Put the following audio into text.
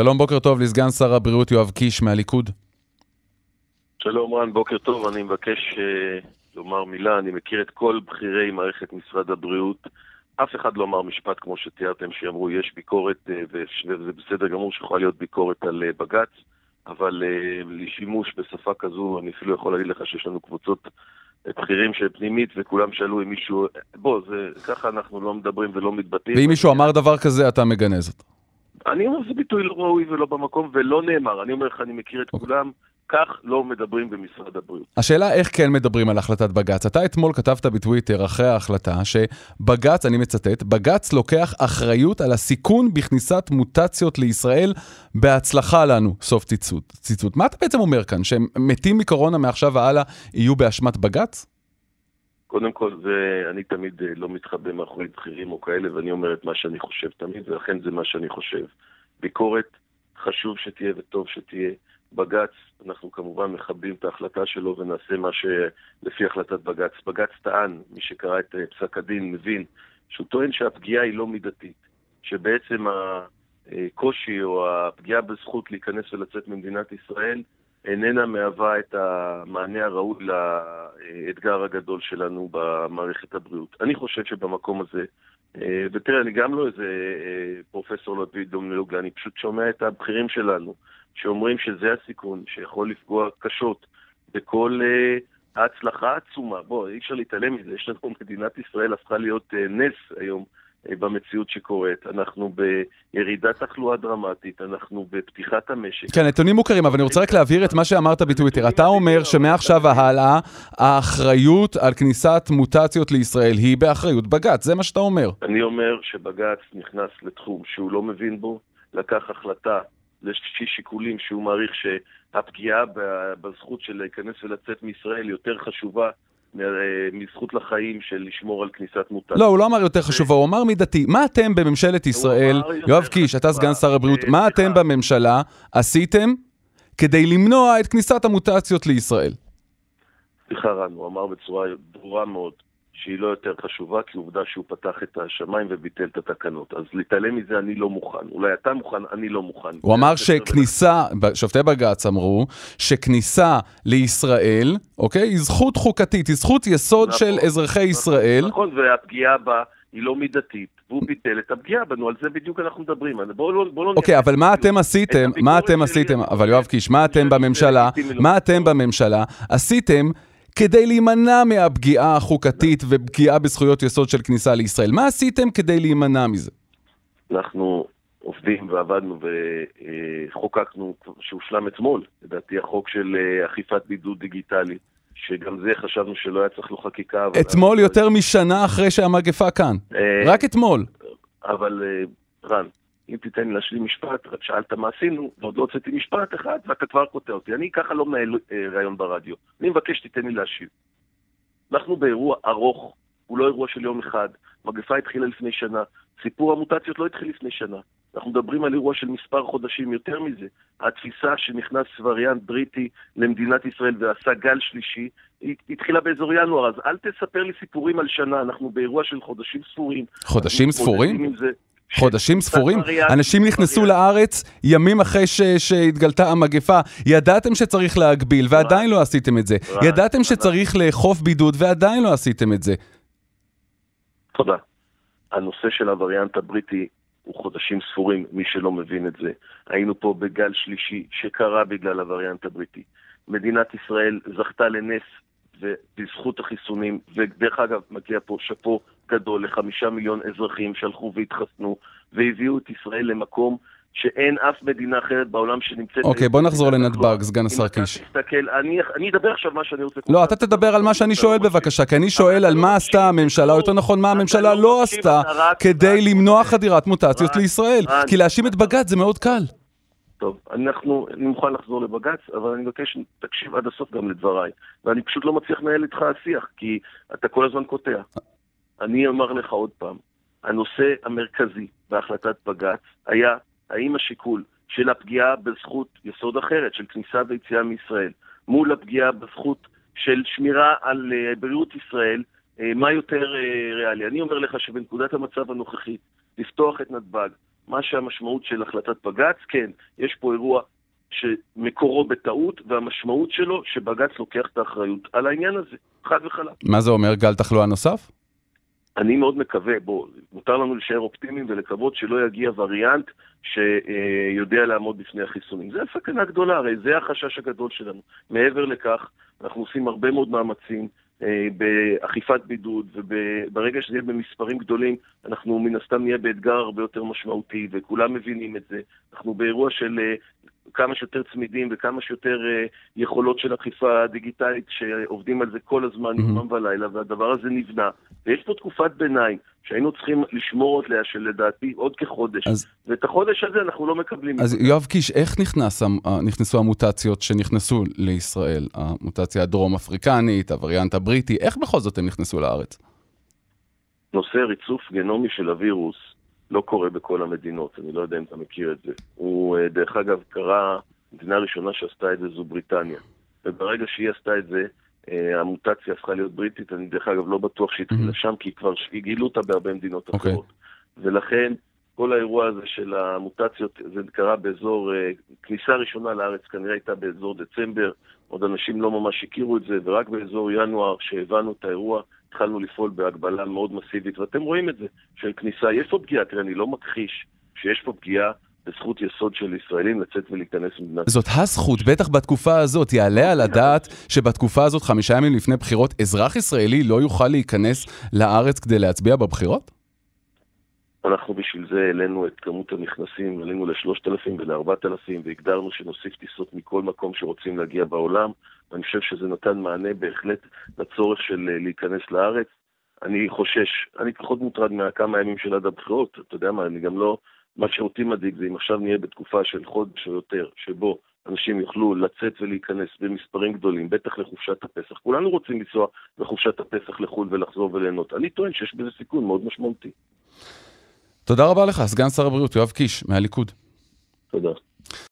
שלום, בוקר טוב לסגן שר הבריאות יואב קיש מהליכוד. שלום רן, בוקר טוב. אני מבקש uh, לומר מילה. אני מכיר את כל בכירי מערכת משרד הבריאות. אף אחד לא אמר משפט כמו שתיארתם, שאמרו יש ביקורת, uh, וזה בסדר גמור שיכולה להיות ביקורת על uh, בג"ץ, אבל uh, לשימוש בשפה כזו, אני אפילו יכול להגיד לך שיש לנו קבוצות בכירים של פנימית, וכולם שאלו אם מישהו... בוא, זה, ככה אנחנו לא מדברים ולא מתבטאים. ואם מישהו אמר דבר כזה, אתה מגנה זאת. אני אומר, זה ביטוי לא ראוי ולא במקום, ולא נאמר. אני אומר לך, אני מכיר את. אוקיי. כולם. כך לא מדברים במשרד הבריאות. השאלה איך כן מדברים על החלטת בג"ץ. אתה אתמול כתבת בטוויטר אחרי ההחלטה שבג"ץ, אני מצטט, בג"ץ לוקח אחריות על הסיכון בכניסת מוטציות לישראל בהצלחה לנו, סוף ציטוט. ציטוט. מה אתה בעצם אומר כאן, שהם מתים מקורונה מעכשיו והלאה יהיו באשמת בג"ץ? קודם כל, זה, אני תמיד אה, לא מתחבא מאחורי בכירים או כאלה, ואני אומר את מה שאני חושב תמיד, ולכן זה מה שאני חושב. ביקורת, חשוב שתהיה וטוב שתהיה. בג"ץ, אנחנו כמובן מכבדים את ההחלטה שלו ונעשה מה שלפי החלטת בג"ץ. בג"ץ טען, מי שקרא את אה, פסק הדין מבין, שהוא טוען שהפגיעה היא לא מידתית, שבעצם הקושי או הפגיעה בזכות להיכנס ולצאת ממדינת ישראל איננה מהווה את המענה הראוי לאתגר הגדול שלנו במערכת הבריאות. אני חושב שבמקום הזה, אה, ותראה, אני גם לא איזה אה, פרופסור לאפידמיולוגיה, אני פשוט שומע את הבכירים שלנו, שאומרים שזה הסיכון, שיכול לפגוע קשות בכל אה, ההצלחה העצומה. בוא, אי אפשר להתעלם מזה, יש לנו, מדינת ישראל הפכה להיות נס היום. במציאות שקורית. אנחנו בירידת תחלואה דרמטית, אנחנו בפתיחת המשק. כן, נתונים מוכרים, אבל אני רוצה רק להבהיר את מה שאמרת בטוויטר. אתה אומר שמעכשיו והלאה, האחריות על כניסת מוטציות לישראל היא באחריות בג"ץ, זה מה שאתה אומר. אני אומר שבג"ץ נכנס לתחום שהוא לא מבין בו, לקח החלטה לפי שיקולים שהוא מעריך שהפגיעה בזכות של להיכנס ולצאת מישראל יותר חשובה מזכות לחיים של לשמור על כניסת מוטציה. לא, הוא לא אמר יותר חשוב, הוא אמר מידתי. מה אתם בממשלת ישראל, יואב קיש, אתה סגן שר הבריאות, מה אתם בממשלה עשיתם כדי למנוע את כניסת המוטציות לישראל? סליחה רן, הוא אמר בצורה ברורה מאוד שהיא לא יותר חשובה, כי עובדה שהוא פתח את השמיים וביטל את התקנות. אז להתעלם מזה אני לא מוכן. אולי אתה מוכן, אני לא מוכן. הוא אמר שכניסה, שופטי בג"ץ אמרו, שכניסה לישראל, אוקיי, היא זכות חוקתית, היא זכות יסוד נכון, של אזרחי נכון, ישראל. נכון, והפגיעה בה היא לא מידתית, והוא ביטל את הפגיעה בנו, על זה בדיוק אנחנו מדברים. בואו לא... בוא לא אוקיי, אבל מה אתם עשיתם, מה אתם עשיתם, אבל יואב קיש, מה אתם בממשלה, מה אתם בממשלה עשיתם כדי להימנע מהפגיעה החוקתית ופגיעה בזכויות יסוד של כניסה לישראל. מה עשיתם כדי להימנע מזה? אנחנו עובדים ועבדנו וחוקקנו, שהושלם אתמול, לדעתי החוק של אה, אכיפת בידוד דיגיטלי, שגם זה חשבנו שלא היה צריך לו חקיקה. אתמול יותר משנה אחרי שהמגפה כאן. אה, רק אתמול. אבל אה, רן, אם תיתן לי להשלים משפט, רק שאלת מה עשינו, ועוד לא הוצאתי משפט אחד, ואתה כבר קוטע אותי. אני ככה לא מנהל אה, ראיון ברדיו. אני מבקש שתיתן לי להשיב. אנחנו באירוע ארוך, הוא לא אירוע של יום אחד. מגפה התחילה לפני שנה, סיפור המוטציות לא התחיל לפני שנה. אנחנו מדברים על אירוע של מספר חודשים יותר מזה. התפיסה שנכנס וריאנט בריטי למדינת ישראל ועשה גל שלישי, היא התחילה באזור ינואר, אז אל תספר לי סיפורים על שנה, אנחנו באירוע של חודשים ספורים. חודשים ספורים? חודשים ספורים? אנשים נכנסו לארץ ימים אחרי שהתגלתה המגפה. ידעתם שצריך להגביל ועדיין לא עשיתם את זה. ידעתם שצריך לאכוף בידוד ועדיין לא עשיתם את זה. תודה. הנושא של הווריאנט הבריטי הוא חודשים ספורים, מי שלא מבין את זה. היינו פה בגל שלישי שקרה בגלל הווריאנט הבריטי. מדינת ישראל זכתה לנס ובזכות החיסונים, ודרך אגב, מגיע פה שאפו גדול לחמישה מיליון אזרחים שהלכו והתחסנו, והביאו את ישראל למקום שאין אף מדינה אחרת בעולם שנמצאת... אוקיי, בוא נחזור לנתב"ג, סגן השר קיש. תסתכל, אני, אני אדבר עכשיו מה שאני רוצה... לא, אתה תדבר על מה שאני שואל בבקשה, כי אני שואל על מה עשתה הממשלה, או יותר נכון, מה הממשלה לא, לא עשתה כדי למנוע חדירת מוטציות לישראל. כי להאשים את בג"ץ זה מאוד קל. טוב, אנחנו, אני מוכן לחזור לבג"ץ, אבל אני מבקש, תקשיב עד הסוף גם לדבריי. ואני פשוט לא מצליח לנהל איתך שיח, כי אתה כל הזמן קוטע. אני אומר לך עוד פעם, הנושא המרכזי בהחלטת בג"ץ היה האם השיקול של הפגיעה בזכות יסוד אחרת, של כניסה ויציאה מישראל, מול הפגיעה בזכות של שמירה על uh, בריאות ישראל, uh, מה יותר uh, ריאלי. אני אומר לך שבנקודת המצב הנוכחית, לפתוח את נתב"ג, מה שהמשמעות של החלטת בג"ץ, כן, יש פה אירוע שמקורו בטעות, והמשמעות שלו שבג"ץ לוקח את האחריות על העניין הזה, חד וחלק. מה זה אומר, גל תחלואה נוסף? אני מאוד מקווה, בוא, מותר לנו להישאר אופטימיים ולקוות שלא יגיע וריאנט שיודע לעמוד בפני החיסונים. זה הסכנה גדולה, הרי זה החשש הגדול שלנו. מעבר לכך, אנחנו עושים הרבה מאוד מאמצים באכיפת בידוד, וברגע שזה יהיה במספרים גדולים, אנחנו מן הסתם נהיה באתגר הרבה יותר משמעותי, וכולם מבינים את זה. אנחנו באירוע של אה, כמה שיותר צמידים וכמה שיותר uh, יכולות של אכיפה דיגיטלית שעובדים על זה כל הזמן. יומם ולילה, והדבר הזה נבנה. ויש פה תקופת ביניים שהיינו צריכים לשמור עליה שלדעתי עוד כחודש, אז... ואת החודש הזה אנחנו לא מקבלים. אז יואב קיש, איך נכנס, נכנסו המוטציות שנכנסו לישראל? המוטציה הדרום-אפריקנית, הווריאנט הבריטי, איך בכל זאת הם נכנסו לארץ? נושא ריצוף גנומי של הווירוס לא קורה בכל המדינות, אני לא יודע אם אתה מכיר את זה. הוא, אה, דרך אגב, קרה, המדינה הראשונה שעשתה את זה זו בריטניה. וברגע שהיא עשתה את זה, המוטציה הפכה להיות בריטית, אני דרך אגב לא בטוח שהיא התחילה mm-hmm. שם, כי כבר גילו אותה בהרבה מדינות okay. אוקיי. אחרות. ולכן, כל האירוע הזה של המוטציות, זה קרה באזור, אה, כניסה ראשונה לארץ כנראה הייתה באזור דצמבר, עוד אנשים לא ממש הכירו את זה, ורק באזור ינואר, שהבנו את האירוע, התחלנו לפעול בהגבלה מאוד מסיבית, ואתם רואים את זה, של כניסה, יש פה פגיעה, תראה, אני לא מכחיש שיש פה פגיעה בזכות יסוד של ישראלים לצאת ולהיכנס למדינת זאת הזכות, בטח בתקופה הזאת. יעלה על הדעת שבתקופה הזאת, חמישה ימים לפני בחירות, אזרח ישראלי לא יוכל להיכנס לארץ כדי להצביע בבחירות? אנחנו בשביל זה העלינו את כמות הנכנסים, עלינו ל-3,000 ול-4,000 והגדרנו שנוסיף טיסות מכל מקום שרוצים להגיע בעולם. ואני חושב שזה נתן מענה בהחלט לצורך של אה, להיכנס לארץ. אני חושש, אני פחות מוטרד מהכמה ימים של עד הבחירות, אתה יודע מה, אני גם לא, מה שאותי מדאיג זה אם עכשיו נהיה בתקופה של חודש או יותר, שבו אנשים יוכלו לצאת ולהיכנס במספרים גדולים, בטח לחופשת הפסח. כולנו רוצים לנסוע לחופשת הפסח לחו"ל ולחזור וליהנות. אני טוען שיש בזה סיכון מאוד משמעותי. תודה רבה לך, סגן שר הבריאות יואב קיש, מהליכוד. תודה.